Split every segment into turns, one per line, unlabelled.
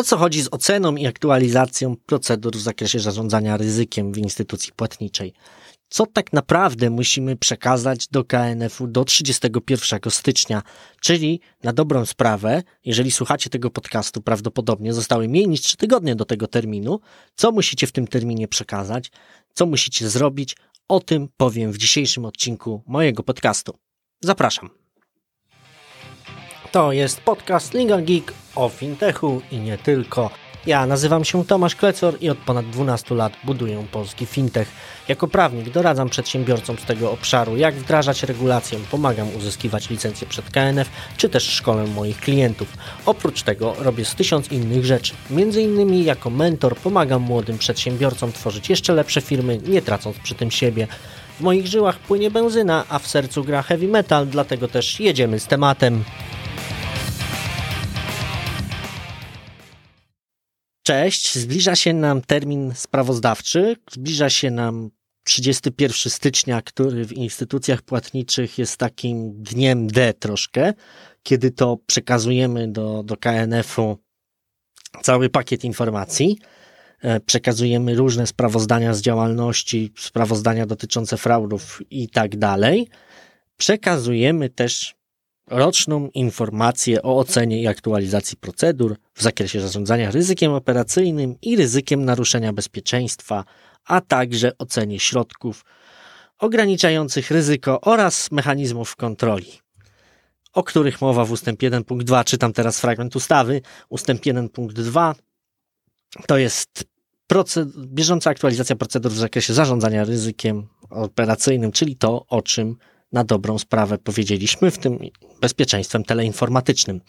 O co chodzi z oceną i aktualizacją procedur w zakresie zarządzania ryzykiem w instytucji płatniczej? Co tak naprawdę musimy przekazać do KNF-u do 31 stycznia, czyli na dobrą sprawę, jeżeli słuchacie tego podcastu, prawdopodobnie zostały mniej niż 3 tygodnie do tego terminu, co musicie w tym terminie przekazać, co musicie zrobić, o tym powiem w dzisiejszym odcinku mojego podcastu. Zapraszam. To jest podcast Legal Geek o fintechu i nie tylko. Ja nazywam się Tomasz Klecor i od ponad 12 lat buduję polski fintech. Jako prawnik doradzam przedsiębiorcom z tego obszaru, jak wdrażać regulacje, pomagam uzyskiwać licencję przed KNF, czy też szkolę moich klientów. Oprócz tego robię z tysiąc innych rzeczy. Między innymi jako mentor pomagam młodym przedsiębiorcom tworzyć jeszcze lepsze firmy, nie tracąc przy tym siebie. W moich żyłach płynie benzyna, a w sercu gra heavy metal, dlatego też jedziemy z tematem. Cześć, zbliża się nam termin sprawozdawczy, zbliża się nam 31 stycznia, który w instytucjach płatniczych jest takim dniem D troszkę, kiedy to przekazujemy do, do KNF-u cały pakiet informacji. E, przekazujemy różne sprawozdania z działalności, sprawozdania dotyczące fraudów i tak dalej. Przekazujemy też roczną informację o ocenie i aktualizacji procedur w zakresie zarządzania ryzykiem operacyjnym i ryzykiem naruszenia bezpieczeństwa, a także ocenie środków ograniczających ryzyko oraz mechanizmów kontroli, o których mowa w ustęp 1 punkt 2. Czytam teraz fragment ustawy. Ustęp 1 punkt 2 to jest bieżąca aktualizacja procedur w zakresie zarządzania ryzykiem operacyjnym, czyli to, o czym na dobrą sprawę powiedzieliśmy, w tym bezpieczeństwem teleinformatycznym.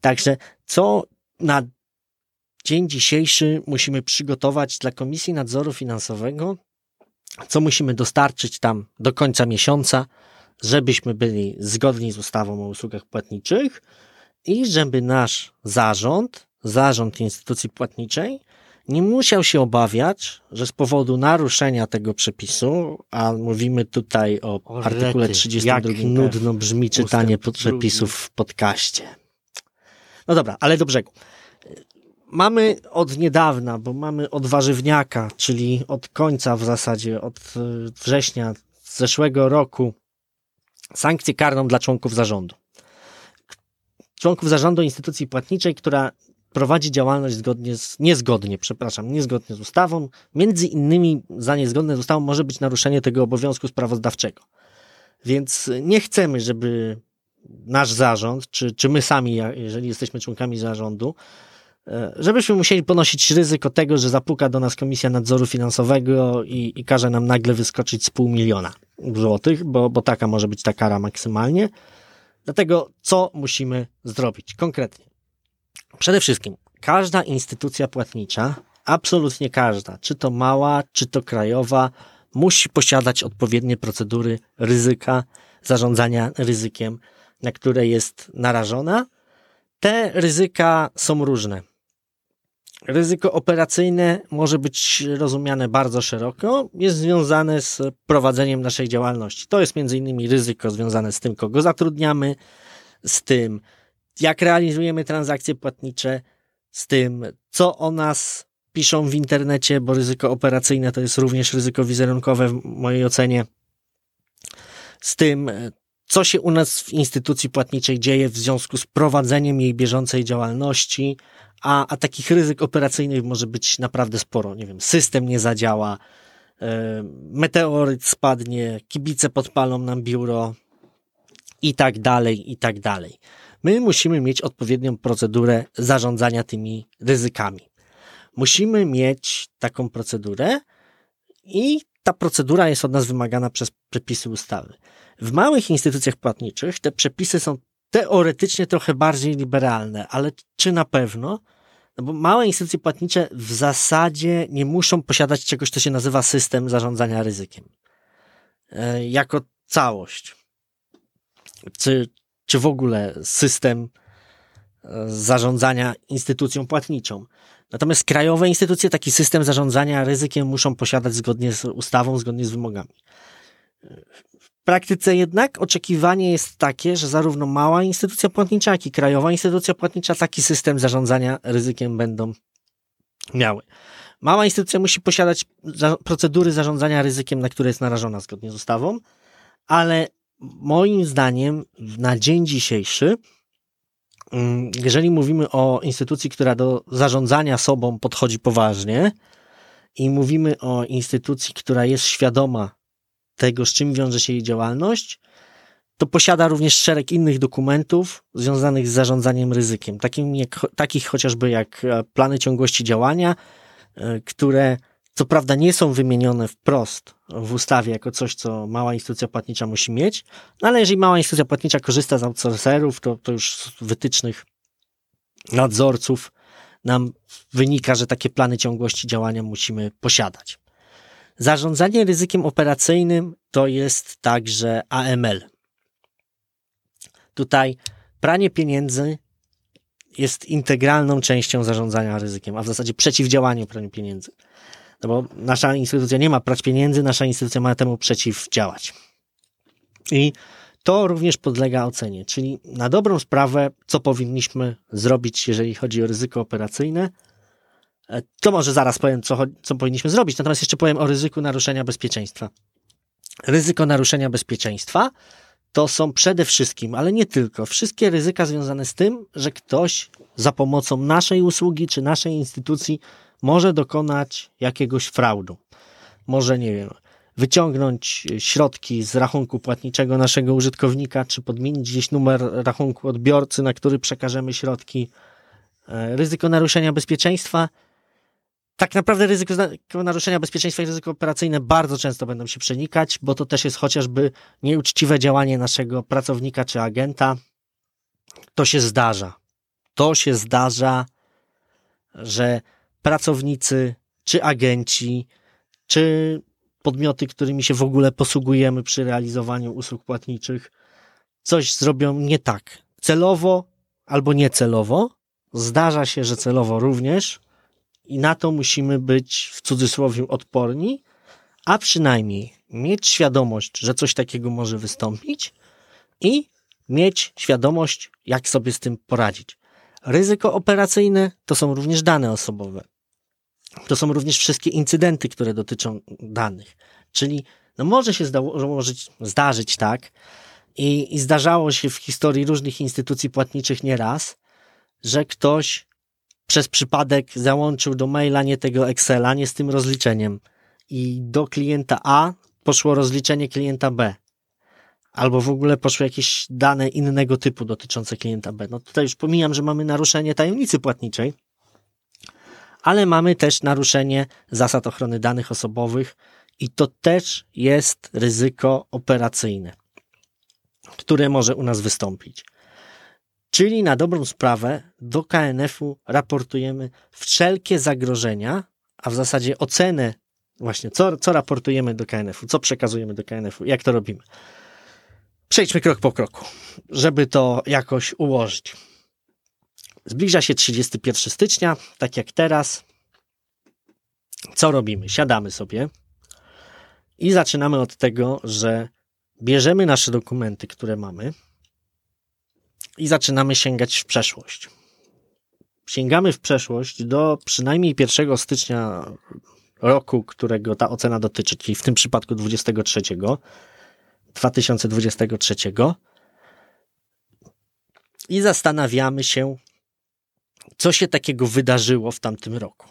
Także co na dzień dzisiejszy musimy przygotować dla Komisji Nadzoru Finansowego, co musimy dostarczyć tam do końca miesiąca, żebyśmy byli zgodni z ustawą o usługach płatniczych i żeby nasz zarząd, zarząd instytucji płatniczej, nie musiał się obawiać, że z powodu naruszenia tego przepisu, a mówimy tutaj o, o artykule 32, jak nudno brzmi czytanie przepisów w podcaście. No dobra, ale do brzegu. Mamy od niedawna, bo mamy od warzywniaka, czyli od końca w zasadzie, od e, września zeszłego roku, sankcję karną dla członków zarządu. Członków zarządu instytucji płatniczej, która prowadzi działalność zgodnie z, niezgodnie, przepraszam, niezgodnie z ustawą. Między innymi za niezgodne z ustawą może być naruszenie tego obowiązku sprawozdawczego. Więc nie chcemy, żeby nasz zarząd, czy, czy my sami, jeżeli jesteśmy członkami zarządu, e, żebyśmy musieli ponosić ryzyko tego, że zapuka do nas Komisja Nadzoru Finansowego i, i każe nam nagle wyskoczyć z pół miliona złotych, bo, bo taka może być ta kara maksymalnie. Dlatego co musimy zrobić konkretnie? Przede wszystkim każda instytucja płatnicza, absolutnie każda, czy to mała, czy to krajowa, musi posiadać odpowiednie procedury ryzyka, zarządzania ryzykiem, na które jest narażona. Te ryzyka są różne. Ryzyko operacyjne może być rozumiane bardzo szeroko, jest związane z prowadzeniem naszej działalności. To jest innymi ryzyko związane z tym, kogo zatrudniamy, z tym, jak realizujemy transakcje płatnicze, z tym, co o nas piszą w internecie, bo ryzyko operacyjne to jest również ryzyko wizerunkowe w mojej ocenie, z tym, co się u nas w instytucji płatniczej dzieje w związku z prowadzeniem jej bieżącej działalności, a, a takich ryzyk operacyjnych może być naprawdę sporo. Nie wiem, system nie zadziała, e, meteoryt spadnie, kibice podpalą nam biuro i tak dalej, i tak dalej. My musimy mieć odpowiednią procedurę zarządzania tymi ryzykami. Musimy mieć taką procedurę i ta procedura jest od nas wymagana przez przepisy ustawy. W małych instytucjach płatniczych te przepisy są teoretycznie trochę bardziej liberalne, ale czy na pewno? No bo małe instytucje płatnicze w zasadzie nie muszą posiadać czegoś, co się nazywa system zarządzania ryzykiem. E, jako całość. Czy, czy w ogóle system e, zarządzania instytucją płatniczą. Natomiast krajowe instytucje taki system zarządzania ryzykiem muszą posiadać zgodnie z ustawą, zgodnie z wymogami. praktyce jednak oczekiwanie jest takie, że zarówno mała instytucja płatnicza, jak i krajowa instytucja płatnicza taki system zarządzania ryzykiem będą miały. Mała instytucja musi posiadać procedury zarządzania ryzykiem, na które jest narażona zgodnie z ustawą, ale moim zdaniem na dzień dzisiejszy, mm, jeżeli mówimy o instytucji, która do zarządzania sobą podchodzi poważnie i mówimy o instytucji, która jest świadoma tego, z czym wiąże się jej działalność, to posiada również szereg innych dokumentów związanych z zarządzaniem ryzykiem, takim jak, takich chociażby jak e, plany ciągłości działania, e, które co prawda nie są wymienione wprost w ustawie jako coś, co mała instytucja płatnicza musi mieć, no ale jeżeli mała instytucja płatnicza korzysta z outsourcerów, to, to już z wytycznych nadzorców nam wynika, że takie plany ciągłości działania musimy posiadać. Zarządzanie ryzykiem operacyjnym to jest także AML. Tutaj pranie pieniędzy jest integralną częścią zarządzania ryzykiem, a w zasadzie przeciwdziałanie praniu pieniędzy. No bo nasza instytucja nie ma prać pieniędzy, nasza instytucja ma temu przeciwdziałać. I to również podlega ocenie, czyli na dobrą sprawę, co powinniśmy zrobić, jeżeli chodzi o ryzyko operacyjne. E, to może zaraz powiem, co, co powinniśmy zrobić, natomiast jeszcze powiem o ryzyku naruszenia bezpieczeństwa. Ryzyko naruszenia bezpieczeństwa to są przede wszystkim, ale nie tylko, wszystkie ryzyka związane z tym, że ktoś za pomocą naszej usługi czy naszej instytucji może dokonać jakiegoś fraudu. Może, nie wiem, wyciągnąć środki z rachunku płatniczego naszego użytkownika, czy podmienić gdzieś numer rachunku odbiorcy, na który przekażemy środki. E, ryzyko naruszenia bezpieczeństwa. Tak naprawdę ryzyko naruszenia bezpieczeństwa i ryzyko operacyjne bardzo często będą się przenikać, bo to też jest chociażby nieuczciwe działanie naszego pracownika czy agenta. To się zdarza. To się zdarza, że pracownicy, czy agenci, czy podmioty, którymi się w ogóle posługujemy przy realizowaniu usług płatniczych, coś zrobią nie tak. Celowo albo niecelowo. Zdarza się, że celowo również, i na to musimy być w cudzysłowie odporni, a przynajmniej mieć świadomość, że coś takiego może wystąpić i mieć świadomość, jak sobie z tym poradzić. Ryzyko operacyjne to są również dane osobowe. To są również wszystkie incydenty, które dotyczą danych. Czyli no może się zdarzyć, zdarzyć tak, i, i zdarzało się w historii różnych instytucji płatniczych nieraz, że ktoś przez przypadek załączył do maila nie tego Excela, nie z tym rozliczeniem. I do klienta A poszło rozliczenie klienta B. Albo w ogóle poszły jakieś dane innego typu dotyczące klienta B. No tutaj już pomijam, że mamy naruszenie tajemnicy płatniczej, ale mamy też naruszenie zasad ochrony danych osobowych i to też jest ryzyko operacyjne, które może u nas wystąpić. Czyli na dobrą sprawę do KNF-u raportujemy wszelkie zagrożenia, a w zasadzie ocenę właśnie, co, co raportujemy do KNF-u, co przekazujemy do KNF-u, jak to robimy. Przejdźmy krok po kroku, żeby to jakoś ułożyć. Zbliża się 31 stycznia, tak jak teraz. Co robimy? Siadamy sobie i zaczynamy od tego, że bierzemy nasze dokumenty, które mamy i zaczynamy sięgać w przeszłość. Sięgamy w przeszłość do przynajmniej 1 stycznia roku, którego ta ocena dotyczy, czyli w tym przypadku 23, 2023 i zastanawiamy się, co się takiego wydarzyło w tamtym roku.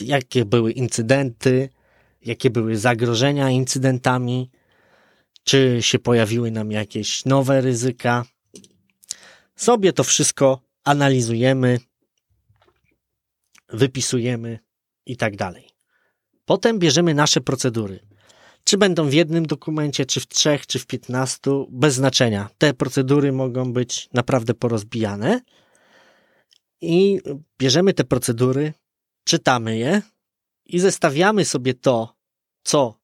Jakie były incydenty, jakie były zagrożenia incydentami, czy się pojawiły nam jakieś nowe ryzyka. Sobie to wszystko analizujemy, wypisujemy i tak dalej. Potem bierzemy nasze procedury. Czy będą w jednym dokumencie, czy w trzech, czy w piętnastu, bez znaczenia. Te procedury mogą być naprawdę porozbijane i bierzemy te procedury, czytamy je i zestawiamy sobie to, co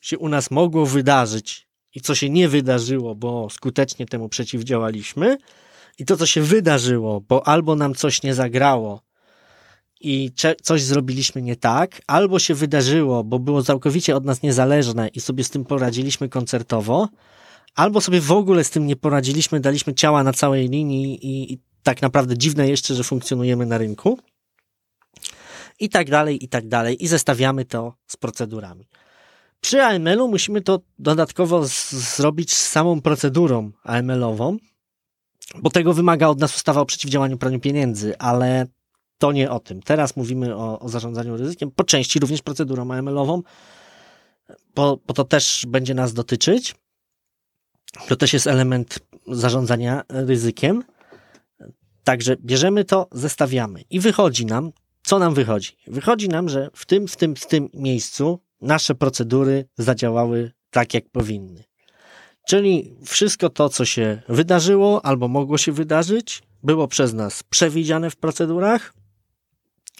się u nas mogło wydarzyć i co się nie wydarzyło, bo skutecznie temu przeciwdziałaliśmy, i to, co się wydarzyło, bo albo nam coś nie zagrało i coś zrobiliśmy nie tak, albo się wydarzyło, bo było całkowicie od nas niezależne i sobie z tym poradziliśmy koncertowo, albo sobie w ogóle z tym nie poradziliśmy, daliśmy ciała na całej linii i, i tak naprawdę dziwne jeszcze, że funkcjonujemy na rynku. I tak dalej, i tak dalej. I zestawiamy to z procedurami. Przy AML-u musimy to dodatkowo zrobić z samą procedurą AML-ową, bo tego wymaga od nas ustawa o przeciwdziałaniu praniu pieniędzy, ale to nie o tym. Teraz mówimy o, o zarządzaniu ryzykiem, po części również procedurą AML-ową, bo, bo to też będzie nas dotyczyć. To też jest element zarządzania ryzykiem. Także bierzemy to, zestawiamy i wychodzi nam, co nam wychodzi? Wychodzi nam, że w tym, w tym, w tym miejscu nasze procedury zadziałały tak, jak powinny. Czyli wszystko to, co się wydarzyło albo mogło się wydarzyć, było przez nas przewidziane w procedurach,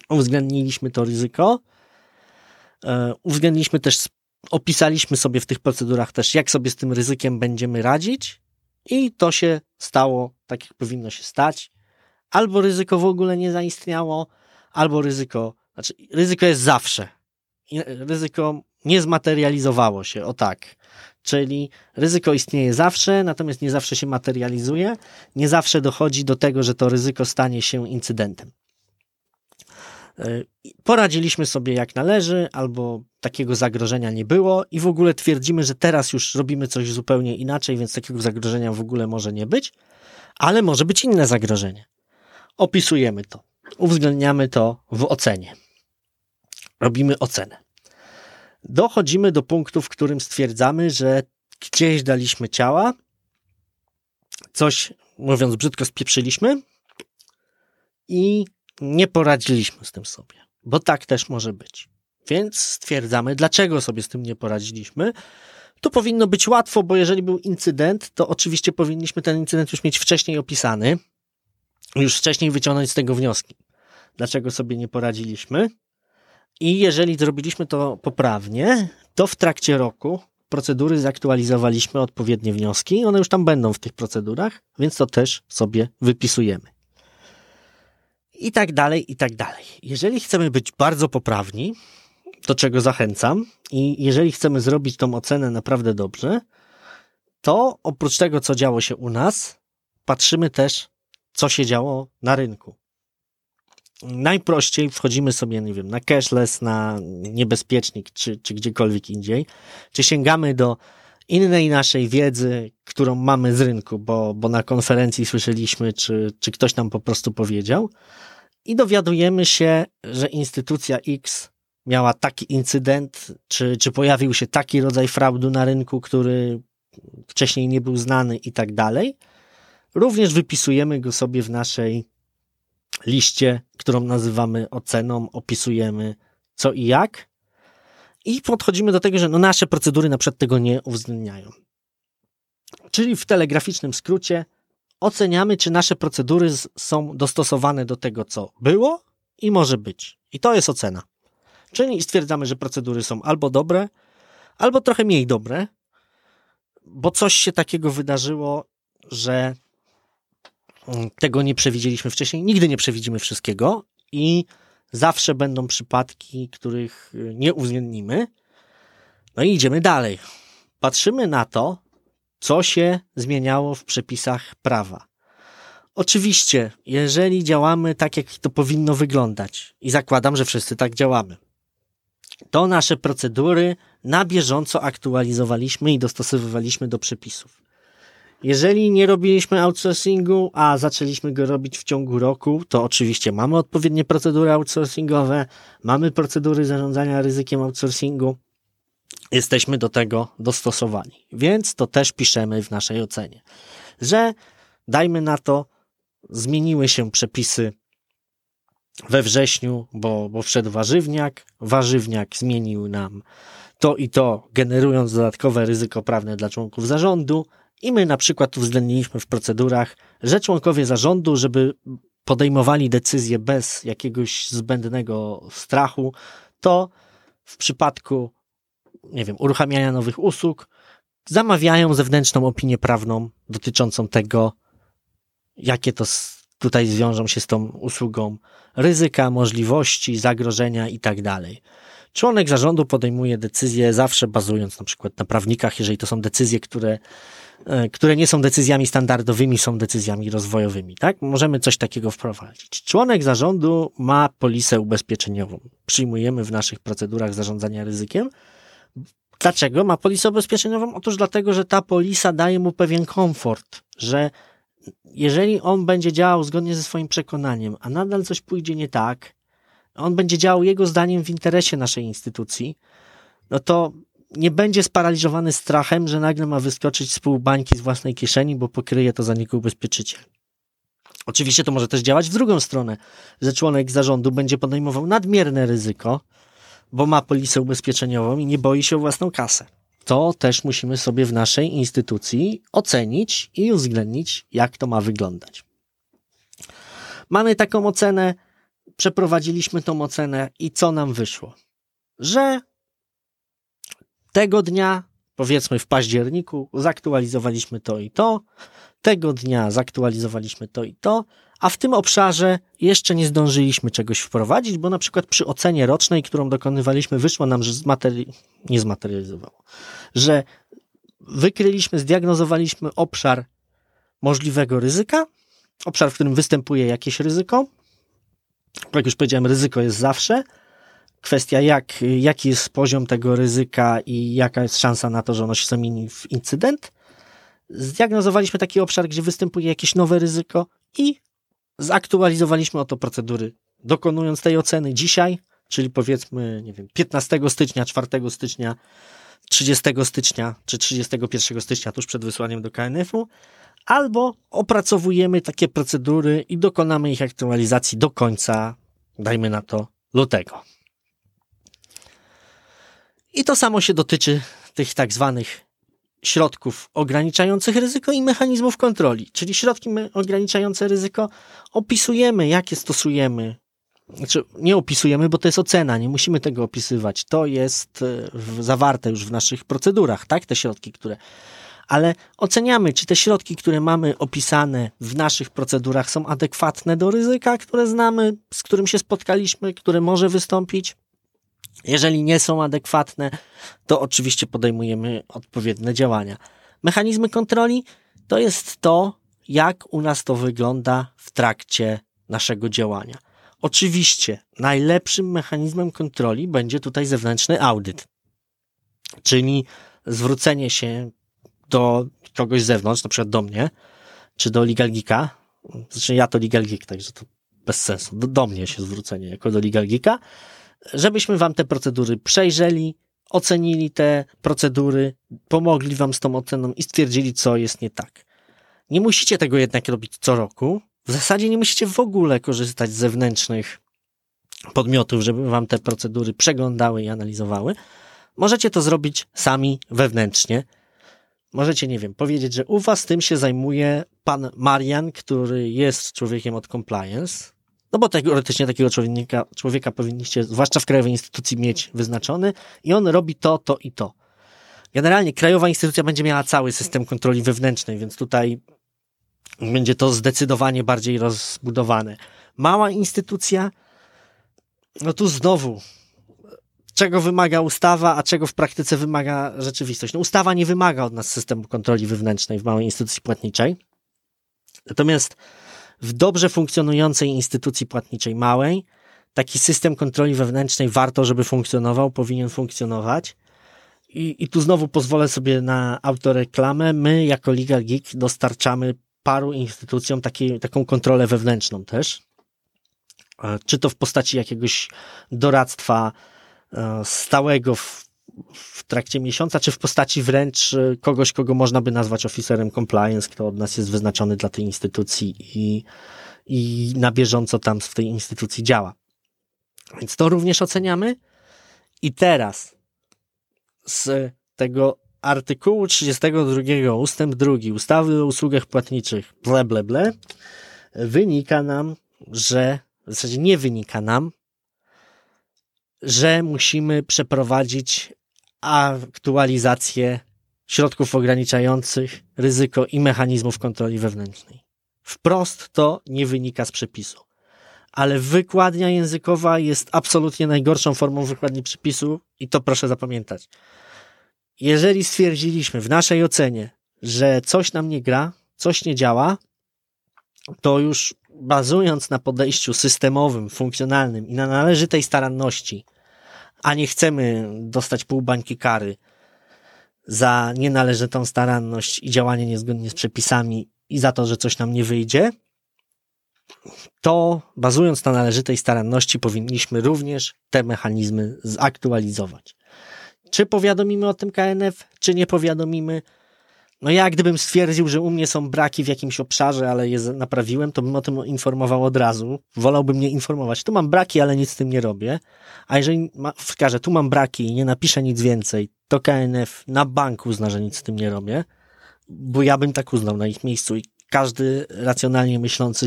uwzględniliśmy to ryzyko, e, uwzględniliśmy też, opisaliśmy sobie w tych procedurach też, jak sobie z tym ryzykiem będziemy radzić i to się stało tak, jak powinno się stać. Albo ryzyko w ogóle nie zaistniało, albo ryzyko, znaczy ryzyko jest zawsze. Ryzyko nie zmaterializowało się, o tak. Czyli ryzyko istnieje zawsze, natomiast nie zawsze się materializuje, nie zawsze dochodzi do tego, że to ryzyko stanie się incydentem. E, poradziliśmy sobie jak należy, albo takiego zagrożenia nie było, i w ogóle twierdzimy, że teraz już robimy coś zupełnie inaczej, więc takiego zagrożenia w ogóle może nie być, ale może być inne zagrożenie. Opisujemy to, uwzględniamy to w ocenie. Robimy ocenę. Dochodzimy do punktu, w którym stwierdzamy, że gdzieś daliśmy ciała, coś, mówiąc brzydko, spieprzyliśmy i nie poradziliśmy z tym sobie, bo tak też może być. Więc stwierdzamy, dlaczego sobie z tym nie poradziliśmy. To powinno być łatwo, bo jeżeli był incydent, to oczywiście powinniśmy ten incydent już mieć wcześniej opisany, już wcześniej wyciągnąć z tego wnioski. Dlaczego sobie nie poradziliśmy? I jeżeli zrobiliśmy to poprawnie, to w trakcie roku procedury zaktualizowaliśmy odpowiednie wnioski. One już tam będą w tych procedurach, więc to też sobie wypisujemy i tak dalej, i tak dalej. Jeżeli chcemy być bardzo poprawni, do czego zachęcam, i jeżeli chcemy zrobić tą ocenę naprawdę dobrze, to oprócz tego, co działo się u nas, patrzymy też, co się działo na rynku. Najprościej wchodzimy sobie, nie wiem, na cashless, na niebezpiecznik, czy, czy gdziekolwiek indziej, czy sięgamy do innej naszej wiedzy, którą mamy z rynku, bo, bo na konferencji słyszeliśmy, czy, czy ktoś nam po prostu powiedział, i dowiadujemy się, że instytucja X miała taki incydent, czy, czy pojawił się taki rodzaj fraudu na rynku, który wcześniej nie był znany i tak dalej. Również wypisujemy go sobie w naszej liście, którą nazywamy oceną, opisujemy co i jak. I podchodzimy do tego, że no nasze procedury na przykład tego nie uwzględniają. Czyli w telegraficznym skrócie oceniamy, czy nasze procedury są dostosowane do tego, co było i może być. I to jest ocena. Czyli stwierdzamy, że procedury są albo dobre, albo trochę mniej dobre, bo coś się takiego wydarzyło, że tego nie przewidzieliśmy wcześniej. Nigdy nie przewidzimy wszystkiego i zawsze będą przypadki, których y, nie uwzględnimy. No i idziemy dalej. Patrzymy na to, co się zmieniało w przepisach prawa. Oczywiście, jeżeli działamy tak, jak to powinno wyglądać, i zakładam, że wszyscy tak działamy, to nasze procedury na bieżąco aktualizowaliśmy i dostosowywaliśmy do przepisów. Jeżeli nie robiliśmy outsourcingu, a zaczęliśmy go robić w ciągu roku, to oczywiście mamy odpowiednie procedury outsourcingowe, mamy procedury zarządzania ryzykiem outsourcingu, jesteśmy do tego dostosowani. Więc to też piszemy w naszej ocenie, że dajmy na to, zmieniły się przepisy we wrześniu, bo, bo wszedł warzywniak. Warzywniak zmienił nam to i to, generując dodatkowe ryzyko prawne dla członków zarządu. I my na przykład uwzględniliśmy w procedurach, że członkowie zarządu, żeby podejmowali decyzje bez jakiegoś zbędnego strachu, to w przypadku nie wiem, uruchamiania nowych usług, zamawiają zewnętrzną opinię prawną dotyczącą tego, jakie to tutaj zwiążą się z tą usługą ryzyka, możliwości, zagrożenia i tak. Członek zarządu podejmuje decyzje zawsze bazując na przykład na prawnikach, jeżeli to są decyzje, które, e, które nie są decyzjami standardowymi, są decyzjami rozwojowymi, tak? Możemy coś takiego wprowadzić. Członek zarządu ma polisę ubezpieczeniową. Przyjmujemy w naszych procedurach zarządzania ryzykiem. Dlaczego ma polisę ubezpieczeniową? Otóż dlatego, że ta polisa daje mu pewien komfort, że jeżeli on będzie działał zgodnie ze swoim przekonaniem, a nadal coś pójdzie nie tak, on będzie działał jego zdaniem w interesie naszej instytucji, no to nie będzie sparaliżowany strachem, że nagle ma wyskoczyć z pół bańki z własnej kieszeni, bo pokryje to za niego ubezpieczyciel. Oczywiście to może też działać w drugą stronę, że członek zarządu będzie podejmował nadmierne ryzyko, bo ma polisę ubezpieczeniową i nie boi się o własną kasę. To też musimy sobie w naszej instytucji ocenić i uwzględnić, jak to ma wyglądać. Mamy taką ocenę przeprowadziliśmy tą ocenę i co nam wyszło? Że tego dnia, powiedzmy w październiku, zaktualizowaliśmy to i to, tego dnia zaktualizowaliśmy to i to, a w tym obszarze jeszcze nie zdążyliśmy czegoś wprowadzić, bo na przykład przy ocenie rocznej, którą dokonywaliśmy, wyszło nam, że zmateri- nie zmaterializowało, że wykryliśmy, zdiagnozowaliśmy obszar możliwego ryzyka, obszar, w którym występuje jakieś ryzyko, jak już powiedziałem, ryzyko jest zawsze. Kwestia, jak, jaki jest poziom tego ryzyka i jaka jest szansa na to, że ono się zamieni w incydent. Zdiagnozowaliśmy taki obszar, gdzie występuje jakieś nowe ryzyko i zaktualizowaliśmy oto procedury, dokonując tej oceny dzisiaj, czyli powiedzmy, nie wiem, 15 stycznia, 4 stycznia, 30 stycznia czy 31 stycznia, tuż przed wysłaniem do KNF-u, albo opracowujemy takie procedury i dokonamy ich aktualizacji do końca, dajmy na to, lutego. I to samo się dotyczy tych tak zwanych środków ograniczających ryzyko i mechanizmów kontroli. Czyli środki ograniczające ryzyko opisujemy, jakie stosujemy. Znaczy, nie opisujemy, bo to jest ocena, nie musimy tego opisywać. To jest e, zawarte już w naszych procedurach, tak? Te środki, które ale oceniamy, czy te środki, które mamy opisane w naszych procedurach są adekwatne do ryzyka, które znamy, z którym się spotkaliśmy, które może wystąpić. Jeżeli nie są adekwatne, to oczywiście podejmujemy odpowiednie działania. Mechanizmy kontroli to jest to, jak u nas to wygląda w trakcie naszego działania. Oczywiście najlepszym mechanizmem kontroli będzie tutaj zewnętrzny audyt, czyli zwrócenie się do kogoś z zewnątrz, na przykład do mnie, czy do Legal Geeka, znaczy ja to Legal Geek, także to bez sensu, do, do mnie się zwrócenie jako do Legal Geeka, żebyśmy wam te procedury przejrzeli, ocenili te procedury, pomogli wam z tą oceną i stwierdzili, co jest nie tak. Nie musicie tego jednak robić co roku. W zasadzie nie musicie w ogóle korzystać z zewnętrznych podmiotów, żeby wam te procedury przeglądały i analizowały. Możecie to zrobić sami wewnętrznie możecie, nie wiem, powiedzieć, że u was tym się zajmuje pan Marian, który jest człowiekiem od compliance, no bo teoretycznie takiego człowieka, człowieka powinniście, zwłaszcza w krajowej instytucji, mieć wyznaczony i on robi to, to i to. Generalnie krajowa instytucja będzie miała cały system kontroli wewnętrznej, więc tutaj będzie to zdecydowanie bardziej rozbudowane. Mała instytucja, no tu znowu czego wymaga ustawa, a czego w praktyce wymaga rzeczywistość. No, ustawa nie wymaga od nas systemu kontroli wewnętrznej w małej instytucji płatniczej. Natomiast w dobrze funkcjonującej instytucji płatniczej małej, taki system kontroli wewnętrznej warto, żeby funkcjonował, powinien funkcjonować. I, i tu znowu pozwolę sobie na autoreklamę. My, jako Legal Geek, dostarczamy paru instytucjom taki, taką kontrolę wewnętrzną też. Czy to w postaci jakiegoś doradztwa, stałego w, w trakcie miesiąca, czy w postaci wręcz e, kogoś, kogo można by nazwać oficerem compliance, kto od nas jest wyznaczony dla tej instytucji i, i na bieżąco tam w tej instytucji działa. Więc to również oceniamy. I teraz z tego artykułu 32 ustęp 2 ustawy o usługach płatniczych ble, ble, ble wynika nam, że w zasadzie nie wynika nam, że musimy przeprowadzić aktualizację środków ograniczających ryzyko i mechanizmów kontroli wewnętrznej. Wprost to nie wynika z przepisu. Ale wykładnia językowa jest absolutnie najgorszą formą wykładni przepisu i to proszę zapamiętać. Jeżeli stwierdziliśmy w naszej ocenie, że coś nam nie gra, coś nie działa, to już bazując na podejściu systemowym, funkcjonalnym i na należytej staranności, a nie chcemy dostać pół bańki kary za nienależytą staranność i działanie niezgodnie z przepisami i za to, że coś nam nie wyjdzie, to bazując na należytej staranności powinniśmy również te mechanizmy zaktualizować. Czy powiadomimy o tym KNF, czy nie powiadomimy, no ja gdybym stwierdził, że u mnie są braki w jakimś obszarze, ale je naprawiłem, to bym o tym informował od razu. Wolałbym nie informować. Tu mam braki, ale nic z tym nie robię. A jeżeli ma, wskażę, tu mam braki i nie napiszę nic więcej, to KNF na bank uzna, że nic z tym nie robię, bo ja bym tak uznał na ich miejscu i każdy racjonalnie myślący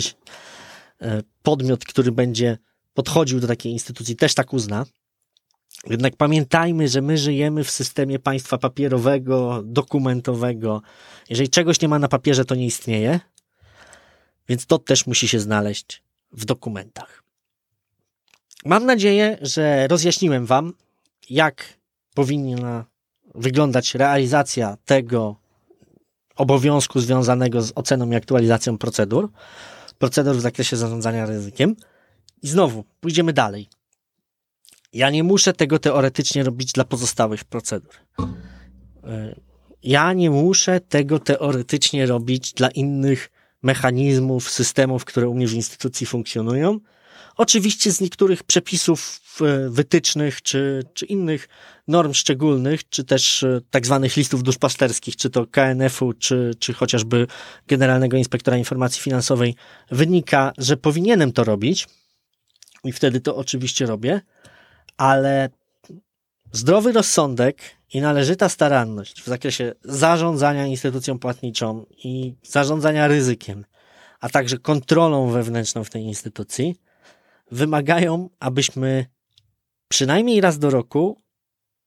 e, podmiot, który będzie podchodził do takiej instytucji, też tak uzna. Jednak pamiętajmy, że my żyjemy w systemie państwa papierowego, dokumentowego. Jeżeli czegoś nie ma na papierze, to nie istnieje. Więc to też musi się znaleźć w dokumentach. Mam nadzieję, że rozjaśniłem Wam, jak powinna wyglądać realizacja tego obowiązku związanego z oceną i aktualizacją procedur, procedur w zakresie zarządzania ryzykiem. I znowu, pójdziemy dalej. Ja nie muszę tego teoretycznie robić dla pozostałych procedur. E, ja nie muszę tego teoretycznie robić dla innych mechanizmów, systemów, które u mnie w instytucji funkcjonują. Oczywiście z niektórych przepisów e, wytycznych, czy, czy innych norm szczególnych, czy też e, tak zwanych listów duszpasterskich, czy to KNF-u, czy, czy chociażby Generalnego Inspektora Informacji Finansowej, wynika, że powinienem to robić i wtedy to oczywiście robię ale zdrowy rozsądek i należyta staranność w zakresie zarządzania instytucją płatniczą i zarządzania ryzykiem, a także kontrolą wewnętrzną w tej instytucji, wymagają, abyśmy przynajmniej raz do roku,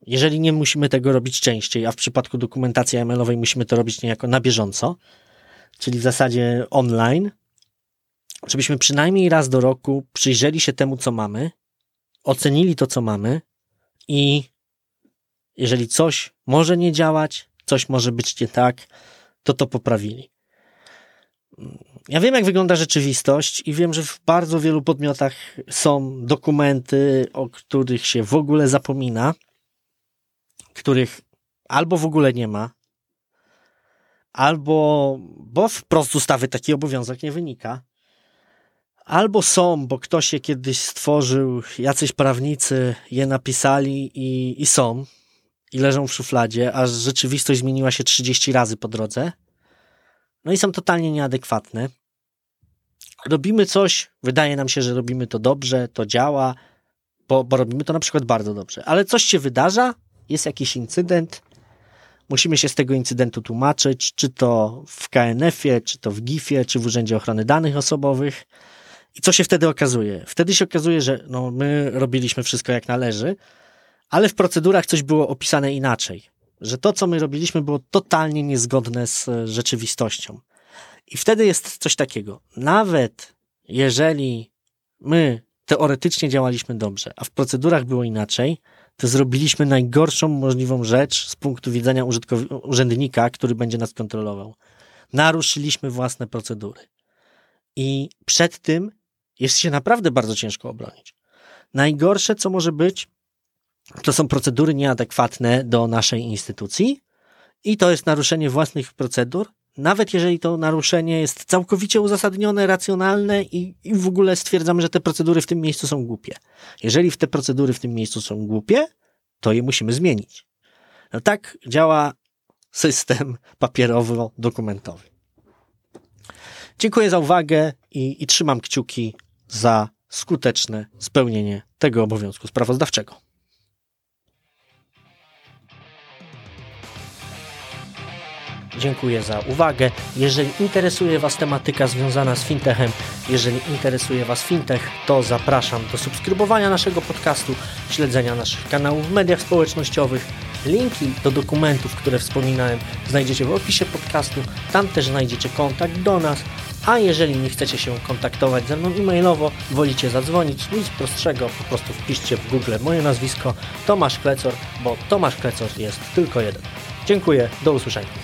jeżeli nie musimy tego robić częściej, a w przypadku dokumentacji ML-owej musimy to robić niejako na bieżąco, czyli w zasadzie online, żebyśmy przynajmniej raz do roku przyjrzeli się temu, co mamy ocenili to, co mamy i jeżeli coś może nie działać, coś może być nie tak, to to poprawili. Ja wiem, jak wygląda rzeczywistość i wiem, że w bardzo wielu podmiotach są dokumenty, o których się w ogóle zapomina, których albo w ogóle nie ma, albo, bo wprost z ustawy taki obowiązek nie wynika, albo są, bo ktoś je kiedyś stworzył, jacyś prawnicy je napisali i, i są, i leżą w szufladzie, a rzeczywistość zmieniła się 30 razy po drodze. No i są totalnie nieadekwatne. Robimy coś, wydaje nam się, że robimy to dobrze, to działa, bo, bo robimy to na przykład bardzo dobrze, ale coś się wydarza, jest jakiś incydent, musimy się z tego incydentu tłumaczyć, czy to w KNF-ie, czy to w GIF-ie, czy w Urzędzie Ochrony Danych Osobowych. I co się wtedy okazuje? Wtedy się okazuje, że no, my robiliśmy wszystko jak należy, ale w procedurach coś było opisane inaczej. Że to, co my robiliśmy, było totalnie niezgodne z e, rzeczywistością. I wtedy jest coś takiego. Nawet jeżeli my teoretycznie działaliśmy dobrze, a w procedurach było inaczej, to zrobiliśmy najgorszą możliwą rzecz z punktu widzenia urzędnika, który będzie nas kontrolował. Naruszyliśmy własne procedury. I przed tym jest się naprawdę bardzo ciężko obronić. Najgorsze, co może być, to są procedury nieadekwatne do naszej instytucji i to jest naruszenie własnych procedur, nawet jeżeli to naruszenie jest całkowicie uzasadnione, racjonalne i, i w ogóle stwierdzamy, że te procedury w tym miejscu są głupie. Jeżeli te procedury w tym miejscu są głupie, to je musimy zmienić. No tak działa system papierowo-dokumentowy. Dziękuję za uwagę i, i trzymam kciuki za skuteczne spełnienie tego obowiązku sprawozdawczego. Dziękuję za uwagę. Jeżeli interesuje Was tematyka związana z fintechem, jeżeli interesuje Was fintech, to zapraszam do subskrybowania naszego podcastu, śledzenia naszych kanałów w mediach społecznościowych. Linki do dokumentów, które wspominałem, znajdziecie w opisie podcastu. Tam też znajdziecie kontakt do nas A jeżeli nie chcecie się kontaktować ze mną e-mailowo, wolicie zadzwonić, nic prostszego, po prostu wpiszcie w Google moje nazwisko Tomasz Klecor, bo Tomasz Klecor jest tylko jeden. Dziękuję, do usłyszenia.